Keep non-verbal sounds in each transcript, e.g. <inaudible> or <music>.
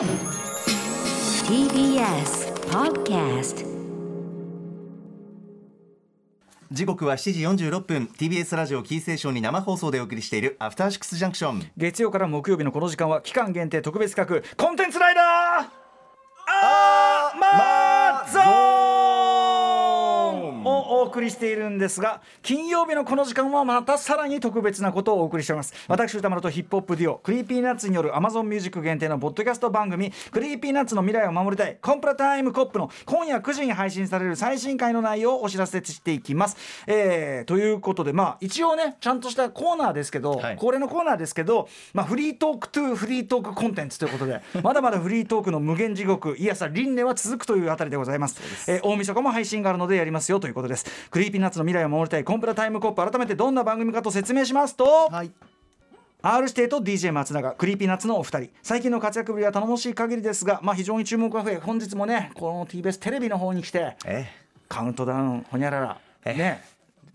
TBS Podcast 時刻は7時46分。TBS ラジオキーセーションに生放送でお送りしているアフターシックスジャンクション月曜から木曜日のこの時間は期間限定特別企画コンテンツライダーお送りしているんですが金曜日のこの時間はまたさらに特別なことをお送りしてます。私宇多丸とヒップホップデュオクリーピーナッツによる Amazon ミュージック限定のポッドキャスト番組クリーピーナッツの未来を守りたいコンプラタイムコップの今夜9時に配信される最新回の内容をお知らせしていきます、えーということでまあ一応ねちゃんとしたコーナーですけど、はい。恒例のコーナーですけど、まあ、フリートーク to フリートークコンテンツということでまだまだフリートークの無限地獄いやさ輪廻は続くというあたりでございます。えー大晦日も配信があるのでやりますよということですクリーピーナッツの未来を守りたいコンプラタイムコップ。改めてどんな番組かと説明しますと、はい。R 指定と DJ 松永。クリーピーナッツのお二人。最近の活躍ぶりは頼もしい限りですが、まあ、非常に注目が増え本日もねこの TBS テレビの方に来てえカウントダウンほにゃららえね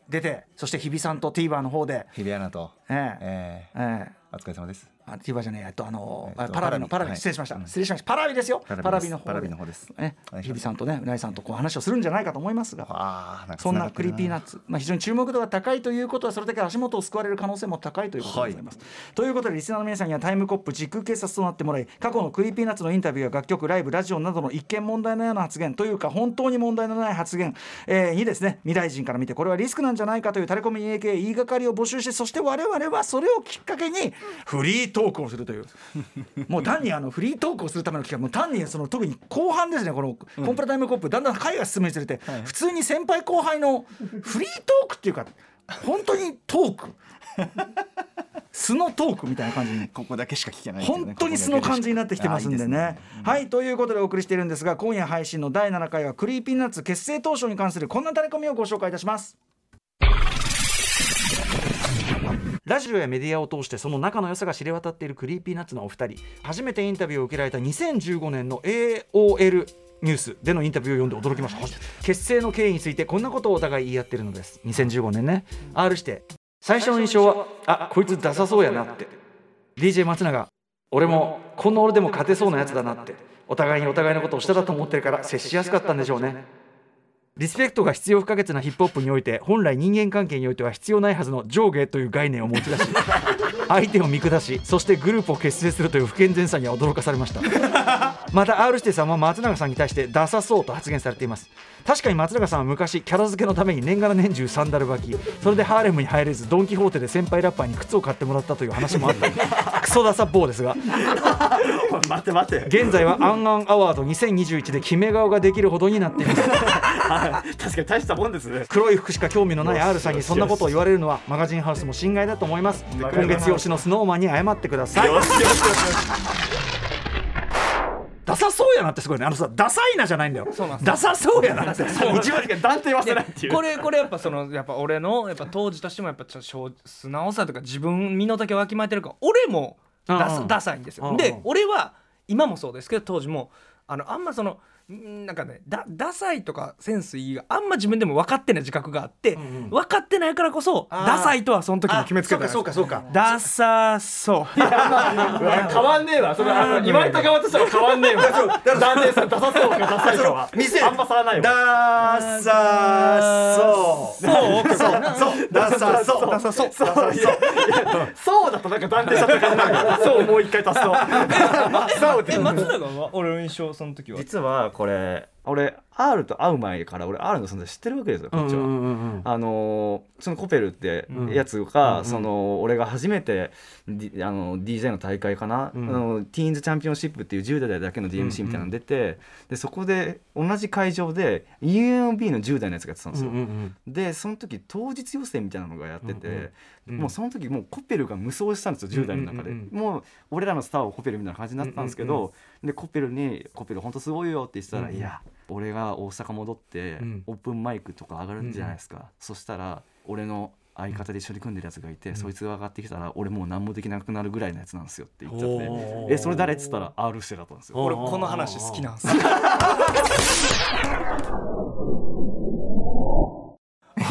出てそして日比さんと TVer の方で。日比アナと。ええ。ええ。えーお疲れ様ですあ TVer じゃねえとあのえっとパラビのパラビはい。失礼しました、うん。失礼しました。パラビですよ。パラビの方パラビの方です。ね日比さんとねうなぎさんとこう話をするんじゃないかと思いますが。そんなクリーピーナッツ。ツ、まあ、非常に注目度が高いということはそれだけ足元をすくわれる可能性も高いということでございます。ということでリスナーの皆さんにはタイムコップ時空警察となってもらい過去のクリーピーナッツのインタビューや楽曲ライブラジオなどの一見問題のような発言というか本当に問題のない発言、えーにですね未来人から見てこれはリスクなんじゃないかというタレコミ AK 言いがかりを募集してそして我々はそれをきっかけにフリートークをするという。<laughs> もう単にあのフリートークをするための企画もう単にその特に後半ですね。このコンプラタイムコップ。だんだん回が進むにつれて、普通に先輩後輩のフリートークっていうか本当にトーク。素のトークみたいな感じに。ここだけしか聞けないね。本当に素の感じになってきてますんでね。いいすはい。ということでお送りしているんですが今夜配信の第7回はクリーピーナッツ結成当初に関するこんなタレコミをご紹介いたします。ラジオやメディアを通してその仲の良さが知れ渡っているクリーピーナッツのお二人。初めてインタビューを受けられた2015年の AOL ニュース。でのインタビューを読んで驚きました。結成の経緯についてこんなことをお互い言い合ってるのです。2015年ね。R して。最初の印象はあこいつダサそうやなって。DJ 松永。俺もこんな俺でも勝てそうなやつだなって。お互いにお互いのことを下だと思ってるから接しやすかったんでしょうねリスペクトが必要不可欠なヒップホップにおいて本来人間関係においては必要ないはずの上下という概念を持ち出し <laughs> 相手を見下しそしてグループを結成するという不健全さには驚かされました。また R 指定さんは松永さんに対してダサそうと発言されています。確かに松永さんは昔キャラ付けのために年がら年中サンダル履きそれでハーレムに入れずドン・キホーテで先輩ラッパーに靴を買ってもらったという話もあった。りクソダサ坊ですが <laughs> 待って待って。現在はアンアンアワード2021で決め顔ができるほどになっています。<laughs> 確かに大したもんですね。黒い服しか興味のない R さんにそんなことを言われるのはマガジンハウスも心外だと思います。今月用紙のスノーマンに謝ってください。よしよしよし。よしダサそうやなってすごいね。あのさダサいなじゃないんだよ。そうなんです。ダサそうやなって。一番断定はせないっていう。これこれやっぱそのやっぱ俺のやっぱ当時としてもやっぱちょ正素直さとか自分身の丈をわきまえてるから俺もダサダサいんですよ。で俺は今もそうですけど当時もあのあんまそのんなんかねだダサいとかセンスいいがあんま自分でも分かってない自覚があって、ん分かってないからこそダサいとはその時も決めつけた。そうかそうかそうか。ダサそう。変わんねえわ。それ言われた側としては変わんねえわ。断定さダサそうかダサいか。はあんま差はないわ。ダサそう。そう。そうダサそう。ダサそう。そう。そうだとなんか断定しちゃった感じなんだよ。そう。もう一回足すと <laughs> <laughs> そうって。え松永は俺の印象その時は。実はこれ俺 R と会う前から俺 R の存在知ってるわけですよこっちは。あのーそのコペルってやつが、その俺が初めて、D、あの DJ の大会かな、うん。あのティーンズチャンピオンシップっていう10代だけの DMC みたいなの出て、でそこで同じ会場で UMB の10代のやつがやってたんですよ。でその時当日予選みたいなのがやってて、うんもうその時もうコペルが無双したんですよ10代の中で、うんうんもう俺らのスターをコペルみたいな感じになったんですけど、でコペルに「コペル本当すごいよ」って言ってたら「うんうん。いや俺が大阪戻ってうん。オープンマイクとか上がるんじゃないですか、そしたら俺の相方で一緒に組んでるやつがいて、そいつが上がってきたら俺もう何もできなくなるぐらいのやつなんですよって言っちゃってえそれ誰っつったら R してだったんですよ。俺この話好きなんですよ <laughs>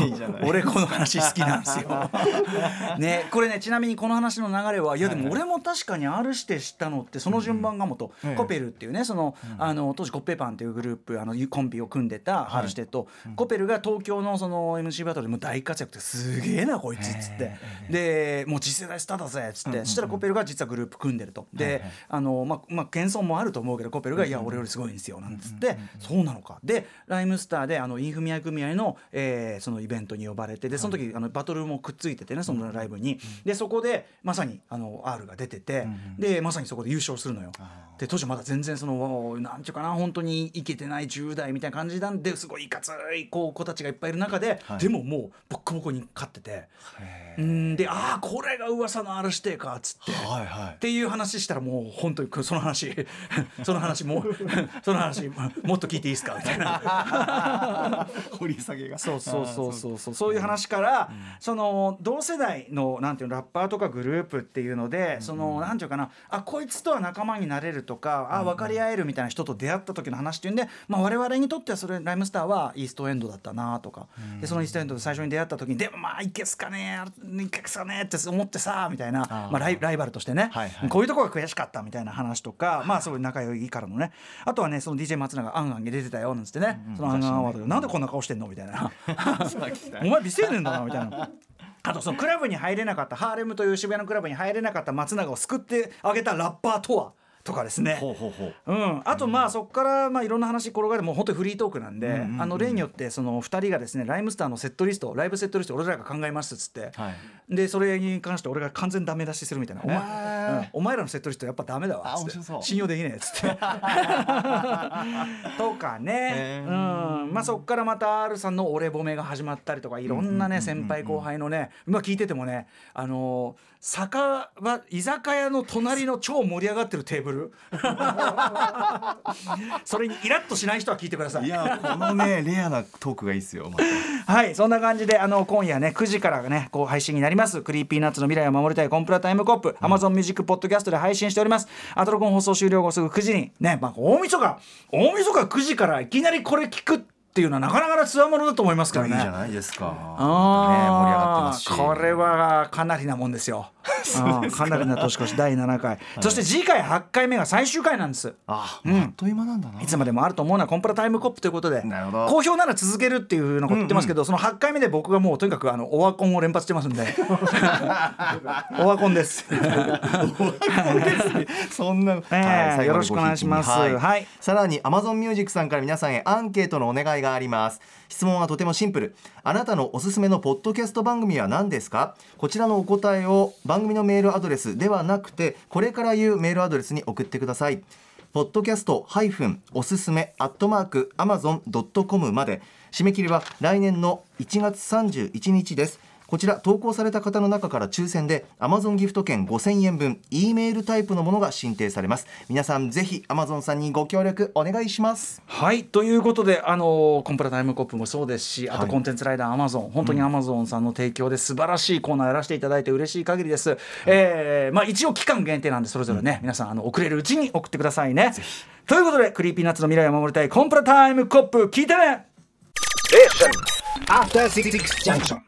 いいじゃない。<laughs> 俺この話好きなんですよ。<laughs> ねこれねちなみにこの話の流れはいやでも俺も確かに R して知ったのってその順番がもと、コペルっていうねその、あの当時コッペパンっていうグループあのコンビを組んでた R してと、コペルが東京のその MC バトルでも大活躍ってすげえなこいつっつって。でもう次世代スターだぜっつって、そしたらコペルが実はグループ組んでると。で、あのまあまあ謙遜もあると思うけどコペルが「いや俺よりすごいんですよ」なんつって「そうなのか」でライムスターであのインフミア組合の、えーそのイベントに呼ばれてでその時あのバトルもくっついててねそのライブに。でそこでまさにあの R が出ててでまさにそこで優勝するのよ。で当時まだ全然そのなんていうかな本当にイケてない10代みたいな感じなんですごいいかついこう子たちがいっぱいいる中で、でももうボッコボコに勝ってて。うん。でああこれが噂の R 指定かっつって。はいはっていう話したらもう本当にその話 <laughs> その話もう <laughs> その話もっと聞いていいですか？みたいな。い掘り下げが。そうそうそうそうそうそう。いう話から、その同世代のなんていうのラッパーとかグループっていうので、そのなんていうかなあこいつとは仲間になれるとか、あ分かり合えるみたいな人と出会った時の話っていうんで、まあ、我々にとってはそれライムスターはイーストエンドだったなとか、でそのイーストエンドで最初に出会った時にでもまあいけすかねいけすかねって思ってさみたいなまあ、ライライバルとしてね、はいはい。こういうところが悔しかったみたいな話とか、まあそういう仲良いからのね。あとはねその DJ 松永あんあんに出てたよなんつってね、そのあんあんアワードでなんでこんな顔してんの？みたいな <laughs> お前美青年だなみたいな。<laughs> あとそのクラブに入れなかったハーレムという渋谷のクラブに入れなかった松永を救ってあげたラッパーとはとかですね。あとまあそこからまあいろんな話転がってもう本当にフリートークなんで、あの例によってその2人がですねライムスターのセットリストライブセットリスト俺らが考えますっつって、はい。でそれに関して俺が完全ダメ出しするみたいな「お前,、うん。お前らのセットリストやっぱダメだわ」っつって。信用できねえ」っつって。<laughs> とかね。へ、うーん。まあそこからまた R さんの俺褒めが始まったりとかいろんなね先輩後輩のね今聞いててもねあのー酒場居酒屋の隣の超盛り上がってるテーブル <laughs> それにイラッとしない人は聞いてください。いやこのね <laughs> レアなトークがいいですよまた。はいそんな感じであの今夜ね9時からねこう配信になります。クリーピーナッツの未来を守りたいコンプラタイムコップ、Amazon ミュージックポッドキャストで配信しております。アトロコン放送終了後すぐ9時にねまあ大晦日大晦日9時からいきなりこれ聞くっていうのはなかなかなつわものだと思いますからね。いいじゃないですか。ね盛り上あがってますし。ーこれはかなりなもんですよ。<laughs> か。なりな年越し第7回、そして次回8回目が最終回なんです。ああっという間なんだな。いつまでもあると思うのはコンプラタイムコップということでなるほど。好評なら続けるっていうふうなこと言ってますけど、その8回目で僕がもうとにかくあのオワコンを連発してますんで。<laughs> オワコンです。そんな、ええはい最後までよろしくお願いします。ごひい。はい。さらに Amazon Music さんから皆さんへアンケートのお願いがあります。質問はとてもシンプル。あなたのおすすめのポッドキャスト番組は何ですか？こちらのお答えを番組のメールアドレスではなくてこれから言うメールアドレスに送ってください。ポッドキャストハイフンおすすめアットマーク Amazon.com まで。締め切りは来年の1月31日です。こちら投稿された方の中から抽選で Amazon ギフト券5000円分 E メールタイプのものが申請されます。皆さんぜひ Amazon さんにご協力お願いします。はいということであのコンプラタイムコップもそうですしあとはいコンテンツライダーアマゾン本当にアマゾンさんの提供で素晴らしいコーナーやらせていただいて嬉しい限りです、えーまあ一応期間限定なんでそれぞれね、皆さんあの送れるうちに送ってくださいね。ということでクリーピーナッツの未来を守りたいコンプラタイムコップ聞いてね! After Six Junction.